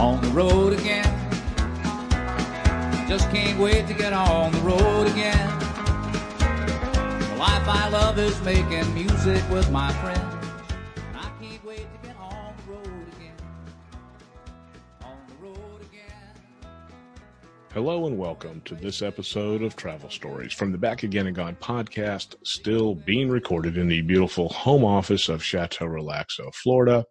on the road again. Just can't wait to get on the road again. The life I love is making music with my friends. And I can't wait to get on the road again. On the road again. Hello and welcome to this episode of Travel Stories from the Back Again and Gone podcast, still being recorded in the beautiful home office of Chateau Relaxo, Florida.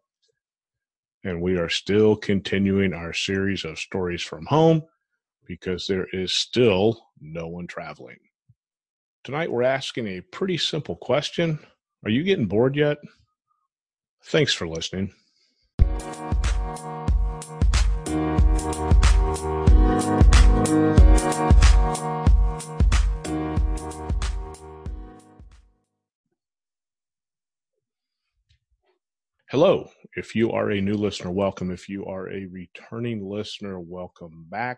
And we are still continuing our series of stories from home because there is still no one traveling. Tonight we're asking a pretty simple question. Are you getting bored yet? Thanks for listening. Hello. If you are a new listener, welcome. If you are a returning listener, welcome back.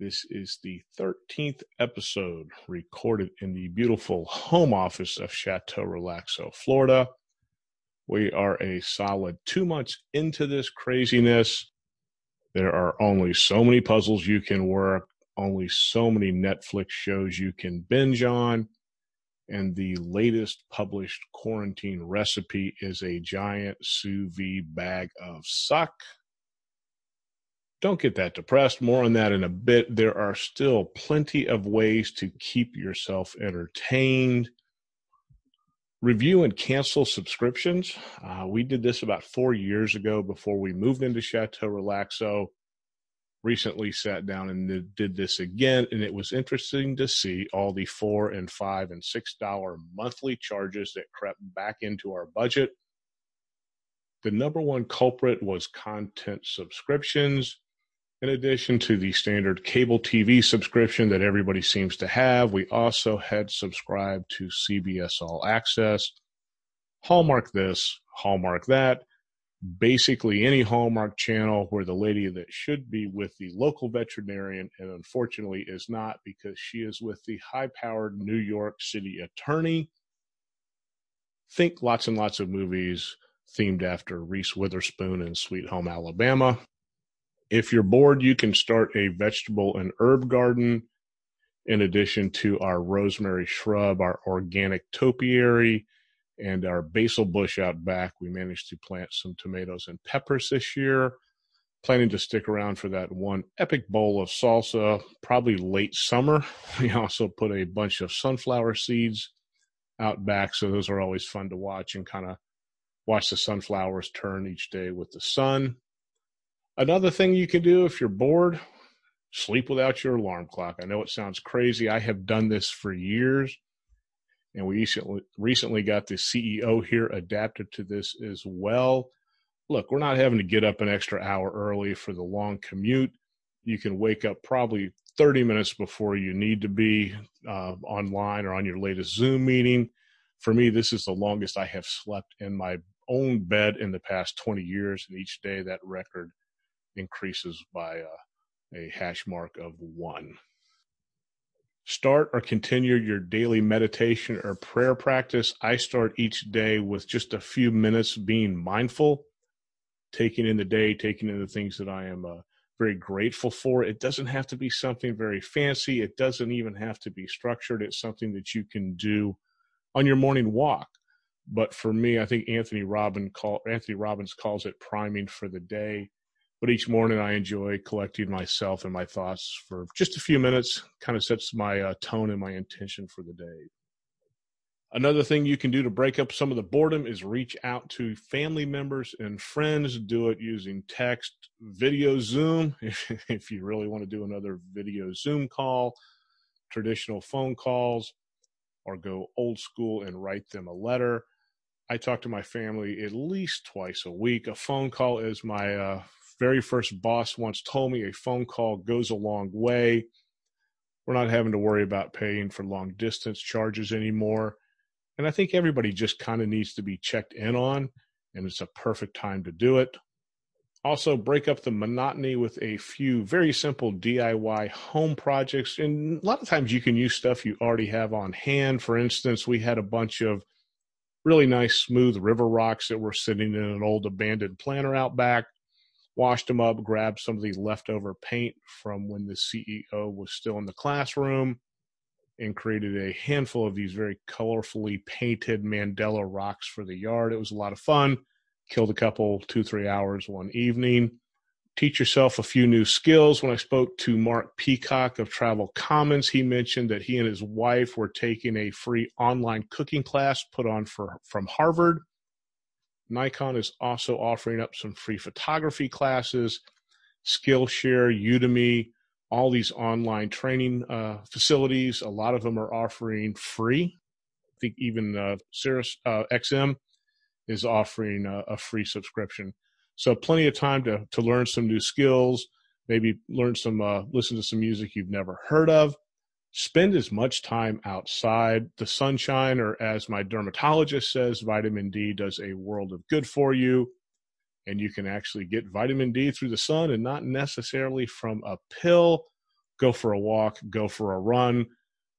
This is the 13th episode recorded in the beautiful home office of Chateau Relaxo, Florida. We are a solid two months into this craziness. There are only so many puzzles you can work, only so many Netflix shows you can binge on and the latest published quarantine recipe is a giant sous vide bag of suck. Don't get that depressed. More on that in a bit. There are still plenty of ways to keep yourself entertained. Review and cancel subscriptions. Uh, we did this about four years ago before we moved into Chateau Relaxo recently sat down and did this again, and it was interesting to see all the four and five and six dollar monthly charges that crept back into our budget. The number one culprit was content subscriptions. In addition to the standard cable TV subscription that everybody seems to have, we also had subscribed to CBS All Access, Hallmark this, Hallmark that, basically any Hallmark channel where the lady that should be with the local veterinarian and unfortunately is not because she is with the high powered New York City attorney. Think lots and lots of movies themed after Reese Witherspoon and Sweet Home Alabama. If you're bored, you can start a vegetable and herb garden in addition to our rosemary shrub, our organic topiary, and our basil bush out back. We managed to plant some tomatoes and peppers this year. Planning to stick around for that one epic bowl of salsa, probably late summer. We also put a bunch of sunflower seeds out back, so those are always fun to watch and kind of watch the sunflowers turn each day with the sun. Another thing you can do if you're bored, sleep without your alarm clock. I know it sounds crazy. I have done this for years and we recently, recently got the CEO here adapted to this as well. Look, we're not having to get up an extra hour early for the long commute. You can wake up probably 30 minutes before you need to be uh, online or on your latest Zoom meeting. For me, this is the longest I have slept in my own bed in the past 20 years, and each day that record increases by uh, a hash mark of one. Start or continue your daily meditation or prayer practice. I start each day with just a few minutes being mindful, taking in the day, taking in the things that I am uh, very grateful for. It doesn't have to be something very fancy. It doesn't even have to be structured. It's something that you can do on your morning walk. But for me, I think Anthony Robbins, call, Anthony Robbins calls it priming for the day but each morning I enjoy collecting myself and my thoughts for just a few minutes, kind of sets my uh, tone and my intention for the day. Another thing you can do to break up some of the boredom is reach out to family members and friends. Do it using text, video, Zoom, if, if you really want to do another video Zoom call, traditional phone calls, or go old school and write them a letter. I talk to my family at least twice a week. A phone call is my uh, very first boss once told me a phone call goes a long way. We're not having to worry about paying for long distance charges anymore. And I think everybody just kind of needs to be checked in on, and it's a perfect time to do it. Also, break up the monotony with a few very simple DIY home projects. And a lot of times you can use stuff you already have on hand. For instance, we had a bunch of really nice, smooth river rocks that were sitting in an old abandoned planter out back washed them up, grabbed some of the leftover paint from when the CEO was still in the classroom, and created a handful of these very colorfully painted mandala rocks for the yard. It was a lot of fun. Killed a couple, two, three hours one evening. Teach yourself a few new skills. When I spoke to Mark Peacock of Travel Commons, he mentioned that he and his wife were taking a free online cooking class put on for from Harvard Nikon is also offering up some free photography classes, Skillshare, Udemy, all these online training uh, facilities. A lot of them are offering free. I think even uh, Sirius uh, XM is offering a, a free subscription. So plenty of time to to learn some new skills. Maybe learn some, uh, listen to some music you've never heard of spend as much time outside the sunshine, or as my dermatologist says, vitamin D does a world of good for you. And you can actually get vitamin D through the sun and not necessarily from a pill. Go for a walk, go for a run.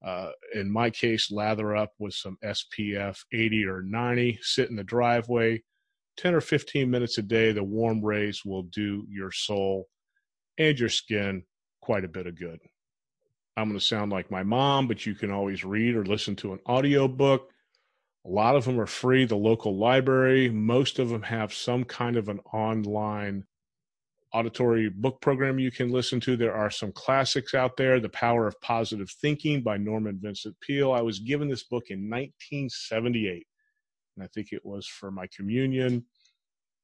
Uh, in my case, lather up with some SPF 80 or 90, sit in the driveway. 10 or 15 minutes a day, the warm rays will do your soul and your skin quite a bit of good. I'm going to sound like my mom, but you can always read or listen to an audio book. A lot of them are free, the local library. Most of them have some kind of an online auditory book program you can listen to. There are some classics out there. The Power of Positive Thinking by Norman Vincent Peale. I was given this book in 1978, and I think it was for my communion.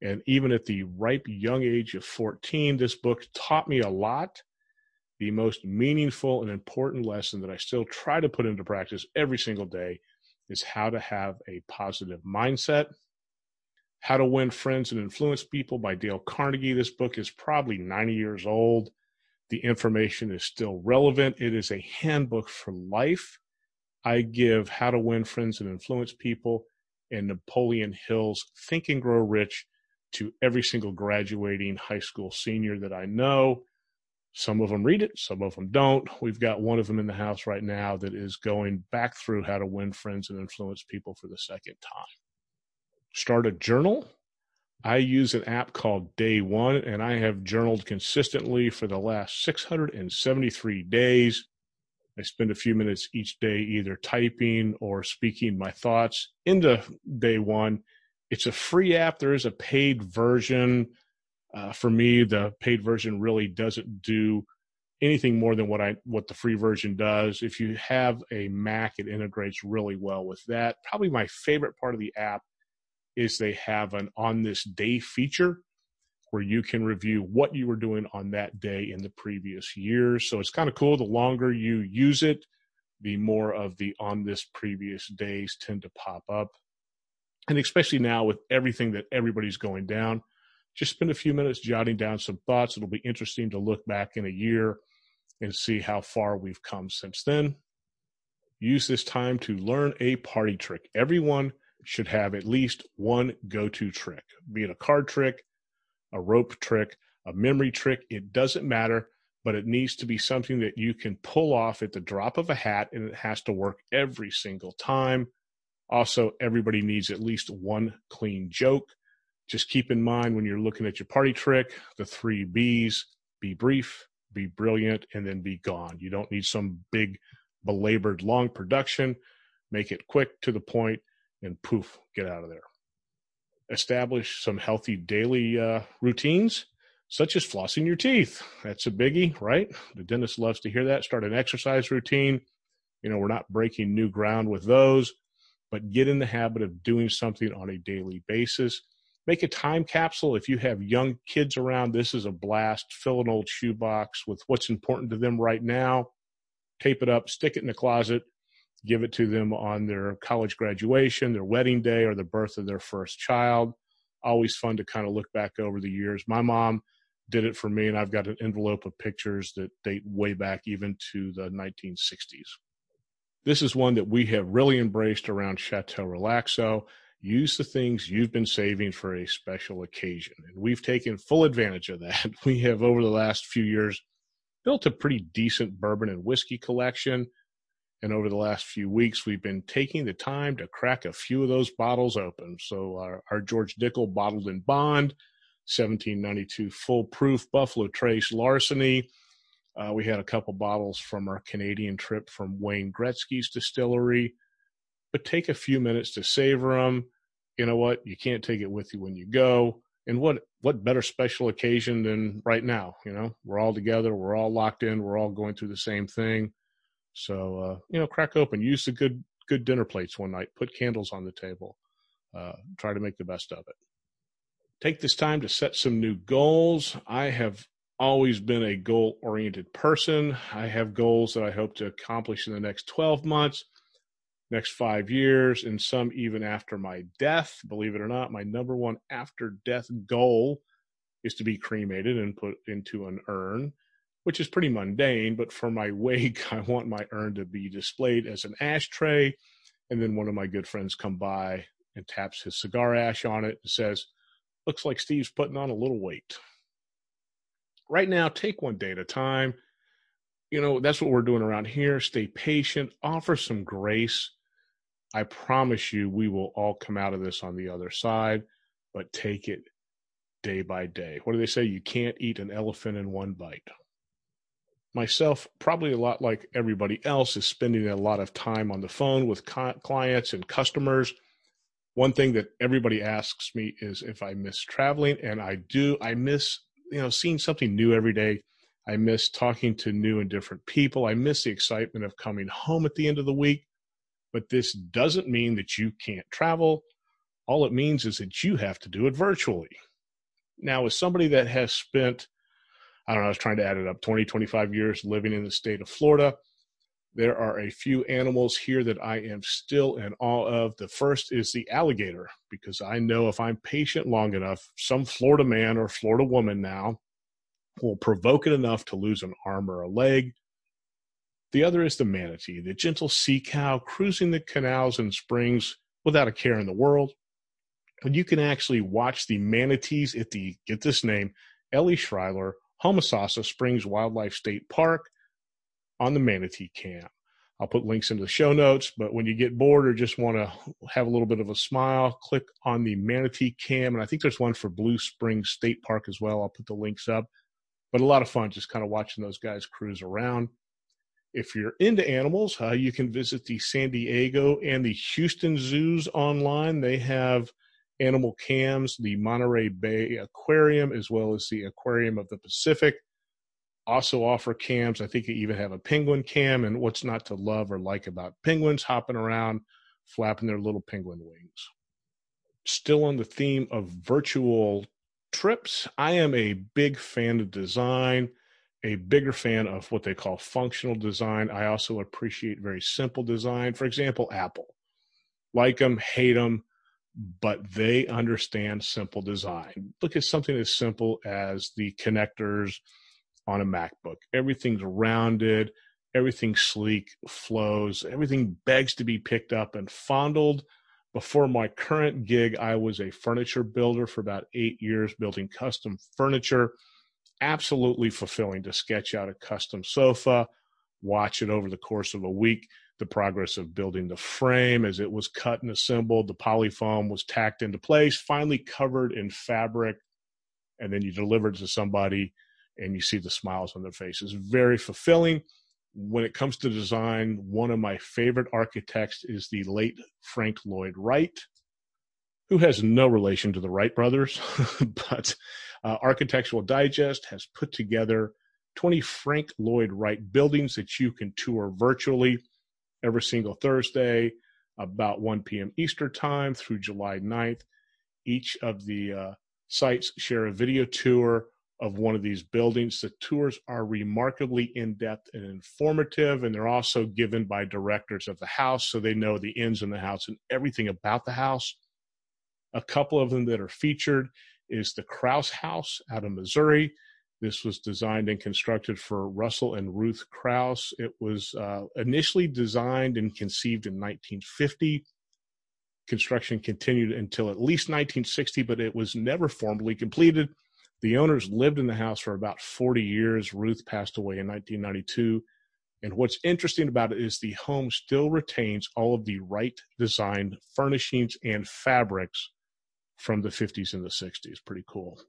And even at the ripe young age of 14, this book taught me a lot the most meaningful and important lesson that I still try to put into practice every single day is how to have a positive mindset. How to Win Friends and Influence People by Dale Carnegie. This book is probably 90 years old. The information is still relevant. It is a handbook for life. I give How to Win Friends and Influence People and Napoleon Hill's Think and Grow Rich to every single graduating high school senior that I know. Some of them read it, some of them don't. We've got one of them in the house right now that is going back through how to win friends and influence people for the second time. Start a journal. I use an app called Day One, and I have journaled consistently for the last 673 days. I spend a few minutes each day either typing or speaking my thoughts into Day One. It's a free app. There is a paid version uh, for me, the paid version really doesn't do anything more than what I what the free version does. If you have a Mac, it integrates really well with that. Probably my favorite part of the app is they have an on this day feature where you can review what you were doing on that day in the previous year. So it's kind of cool. The longer you use it, the more of the on this previous days tend to pop up. And especially now with everything that everybody's going down, just spend a few minutes jotting down some thoughts. It'll be interesting to look back in a year and see how far we've come since then. Use this time to learn a party trick. Everyone should have at least one go to trick, be it a card trick, a rope trick, a memory trick. It doesn't matter, but it needs to be something that you can pull off at the drop of a hat and it has to work every single time. Also, everybody needs at least one clean joke just keep in mind when you're looking at your party trick, the three B's be brief, be brilliant, and then be gone. You don't need some big, belabored, long production. Make it quick to the point and poof, get out of there. Establish some healthy daily uh, routines, such as flossing your teeth. That's a biggie, right? The dentist loves to hear that. Start an exercise routine. You know, we're not breaking new ground with those, but get in the habit of doing something on a daily basis make a time capsule. If you have young kids around, this is a blast. Fill an old shoebox with what's important to them right now, tape it up, stick it in the closet, give it to them on their college graduation, their wedding day, or the birth of their first child. Always fun to kind of look back over the years. My mom did it for me, and I've got an envelope of pictures that date way back even to the 1960s. This is one that we have really embraced around Chateau Relaxo use the things you've been saving for a special occasion. And we've taken full advantage of that. We have, over the last few years, built a pretty decent bourbon and whiskey collection. And over the last few weeks, we've been taking the time to crack a few of those bottles open. So, our, our George Dickel bottled in bond, 1792 full proof Buffalo Trace larceny. Uh, we had a couple bottles from our Canadian trip from Wayne Gretzky's distillery, but take a few minutes to savor them. You know what? You can't take it with you when you go. And what what better special occasion than right now? You know, we're all together, we're all locked in, we're all going through the same thing. So uh, you know, crack open, use the good good dinner plates one night, put candles on the table, uh, try to make the best of it. Take this time to set some new goals. I have always been a goal oriented person. I have goals that I hope to accomplish in the next 12 months, next five years, and some even after my death. Believe it or not, my number one after death goal is to be cremated and put into an urn, which is pretty mundane. But for my wake, I want my urn to be displayed as an ashtray. And then one of my good friends come by and taps his cigar ash on it and says, Looks like Steve's putting on a little weight right now, take one day at a time. You know, that's what we're doing around here. Stay patient, offer some grace. I promise you, we will all come out of this on the other side, but take it day by day. What do they say? You can't eat an elephant in one bite. Myself, probably a lot like everybody else, is spending a lot of time on the phone with clients and customers. One thing that everybody asks me is if I miss traveling, and I do. I miss you know, seeing something new every day. I miss talking to new and different people. I miss the excitement of coming home at the end of the week. But this doesn't mean that you can't travel. All it means is that you have to do it virtually. Now, as somebody that has spent, I don't know, I was trying to add it up, 20, 25 years living in the state of Florida, there are a few animals here that I am still in awe of. The first is the alligator, because I know if I'm patient long enough, some Florida man or Florida woman now will provoke it enough to lose an arm or a leg. The other is the manatee, the gentle sea cow cruising the canals and springs without a care in the world. And you can actually watch the manatees at the, get this name, Ellie Schiller Homosassa Springs Wildlife State Park on the manatee cam. I'll put links into the show notes, but when you get bored or just want to have a little bit of a smile, click on the manatee cam. And I think there's one for Blue Springs State Park as well. I'll put the links up. But a lot of fun just kind of watching those guys cruise around. If you're into animals, uh, you can visit the San Diego and the Houston zoos online. They have animal cams, the Monterey Bay Aquarium, as well as the Aquarium of the Pacific also offer cams. I think they even have a penguin cam. And what's not to love or like about penguins hopping around, flapping their little penguin wings? Still on the theme of virtual trips, I am a big fan of design, a bigger fan of what they call functional design. I also appreciate very simple design. For example, Apple. Like them, hate them, but they understand simple design. Look at something as simple as the connectors on a MacBook. Everything's rounded, everything sleek, flows, everything begs to be picked up and fondled. Before my current gig, I was a furniture builder for about eight years, building custom furniture. Absolutely fulfilling to sketch out a custom sofa, watch it over the course of a week, the progress of building the frame as it was cut and assembled, the polyfoam was tacked into place, finally covered in fabric, and then you deliver it to somebody and you see the smiles on their faces. Very fulfilling. When it comes to design, one of my favorite architects is the late Frank Lloyd Wright, who has no relation to the Wright brothers, but uh, Architectural Digest has put together 20 Frank Lloyd Wright buildings that you can tour virtually every single Thursday about 1 p.m. Eastern Time through July 9th. Each of the uh, sites share a video tour of one of these buildings. The tours are remarkably in depth and informative, and they're also given by directors of the house so they know the ins and the house and everything about the house. A couple of them that are featured is the Kraus House out of Missouri. This was designed and constructed for Russell and Ruth Kraus. It was uh, initially designed and conceived in 1950. Construction continued until at least 1960, but it was never formally completed the owners lived in the house for about 40 years. Ruth passed away in 1992. And what's interesting about it is the home still retains all of the Wright designed furnishings and fabrics from the 50s and the 60s. Pretty cool.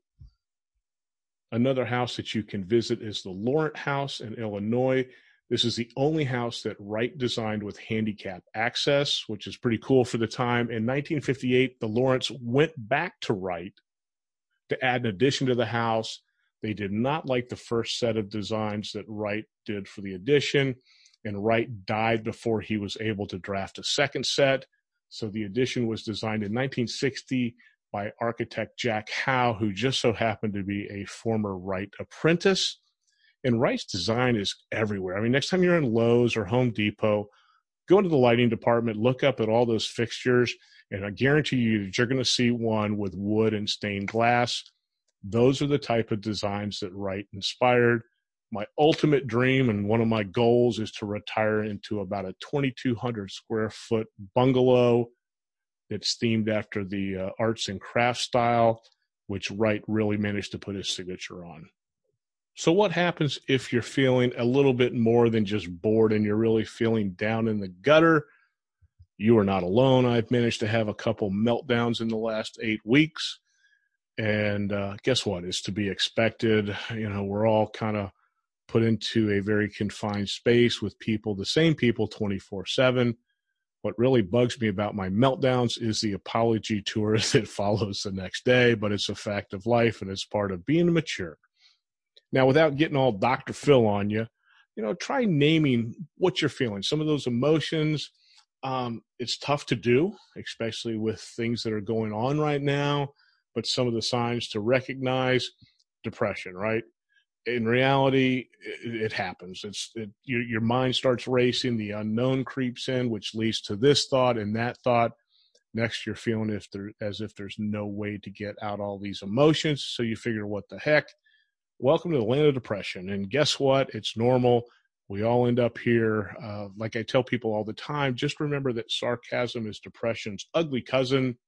Another house that you can visit is the Laurent House in Illinois. This is the only house that Wright designed with handicap access, which is pretty cool for the time. In 1958, the Laurents went back to Wright to add an addition to the house. They did not like the first set of designs that Wright did for the addition, and Wright died before he was able to draft a second set. So the addition was designed in 1960 by architect Jack Howe, who just so happened to be a former Wright apprentice. And Wright's design is everywhere. I mean, next time you're in Lowe's or Home Depot, go into the lighting department, look up at all those fixtures, and I guarantee you that you're going to see one with wood and stained glass. Those are the type of designs that Wright inspired. My ultimate dream and one of my goals is to retire into about a 2,200 square foot bungalow it's themed after the uh, arts and crafts style, which Wright really managed to put his signature on. So, what happens if you're feeling a little bit more than just bored and you're really feeling down in the gutter? You are not alone. I've managed to have a couple meltdowns in the last eight weeks. And uh, guess what? It's to be expected. You know, we're all kind of put into a very confined space with people, the same people 24 7 what really bugs me about my meltdowns is the apology tour that follows the next day, but it's a fact of life and it's part of being mature. Now, without getting all Dr. Phil on you, you know, try naming what you're feeling. Some of those emotions, um, it's tough to do, especially with things that are going on right now. But some of the signs to recognize depression, right? In reality, it, it happens. It's it, your your mind starts racing. The unknown creeps in, which leads to this thought and that thought. Next, you're feeling if there as if there's no way to get out all these emotions. So you figure, what the heck? Welcome to the land of depression. And guess what? It's normal. We all end up here. Uh, like I tell people all the time, just remember that sarcasm is depression's ugly cousin.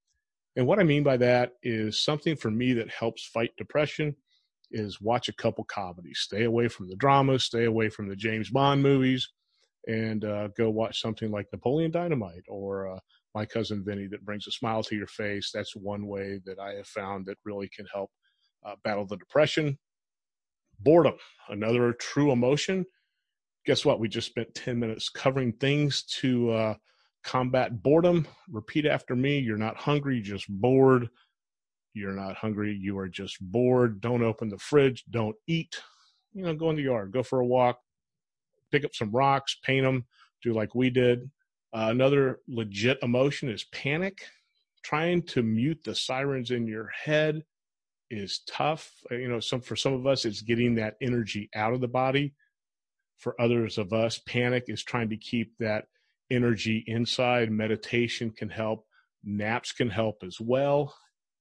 And what I mean by that is something for me that helps fight depression is watch a couple comedies. Stay away from the dramas, stay away from the James Bond movies, and uh, go watch something like Napoleon Dynamite or uh, My Cousin Vinny that brings a smile to your face. That's one way that I have found that really can help uh, battle the depression. Boredom, another true emotion. Guess what? We just spent 10 minutes covering things to uh, combat boredom. Repeat after me. You're not hungry, just bored you're not hungry, you are just bored, don't open the fridge, don't eat, you know, go in the yard, go for a walk, pick up some rocks, paint them, do like we did. Uh, another legit emotion is panic. Trying to mute the sirens in your head is tough. Uh, you know, some for some of us, it's getting that energy out of the body. For others of us, panic is trying to keep that energy inside. Meditation can help. Naps can help as well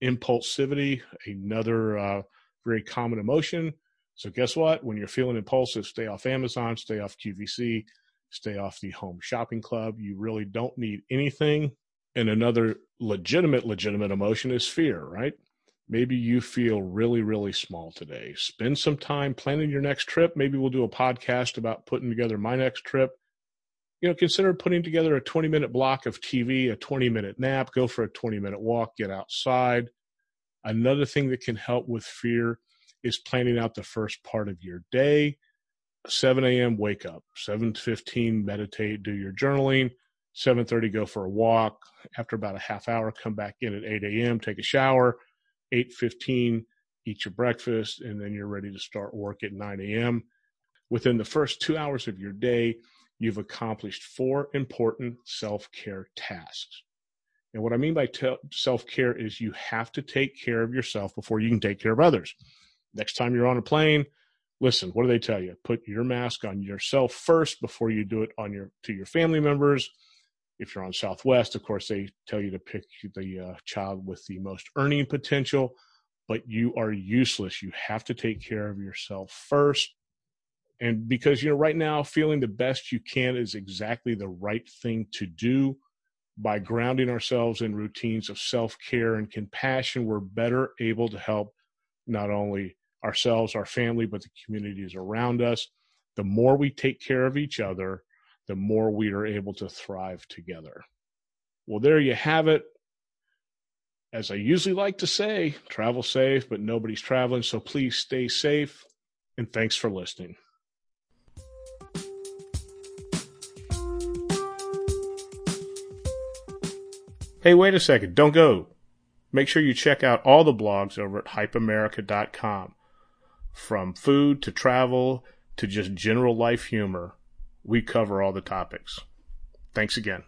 impulsivity, another uh, very common emotion. So, guess what? When you're feeling impulsive, stay off Amazon, stay off QVC, stay off the Home Shopping Club. You really don't need anything. And another legitimate, legitimate emotion is fear, right? Maybe you feel really, really small today. Spend some time planning your next trip. Maybe we'll do a podcast about putting together my next trip you know, consider putting together a 20 minute block of TV, a 20 minute nap, go for a 20 minute walk, get outside. Another thing that can help with fear is planning out the first part of your day. 7 a.m. wake up, 7:15 meditate, do your journaling. 7:30 go for a walk. After about a half hour, come back in at 8 a.m. Take a shower. 8:15 eat your breakfast, and then you're ready to start work at 9 a.m. Within the first two hours of your day, you've accomplished four important self care tasks. And what I mean by self care is you have to take care of yourself before you can take care of others. Next time you're on a plane, listen, what do they tell you? Put your mask on yourself first before you do it on your to your family members. If you're on Southwest, of course, they tell you to pick the uh, child with the most earning potential, but you are useless. You have to take care of yourself first and because, you know, right now, feeling the best you can is exactly the right thing to do. By grounding ourselves in routines of self care and compassion, we're better able to help not only ourselves, our family, but the communities around us. The more we take care of each other, the more we are able to thrive together. Well, there you have it. as I usually like to say, travel safe, but nobody's traveling, so please stay safe. And thanks for listening. Hey, wait a second. Don't go. Make sure you check out all the blogs over at hypeamerica.com. From food to travel to just general life humor, we cover all the topics. Thanks again.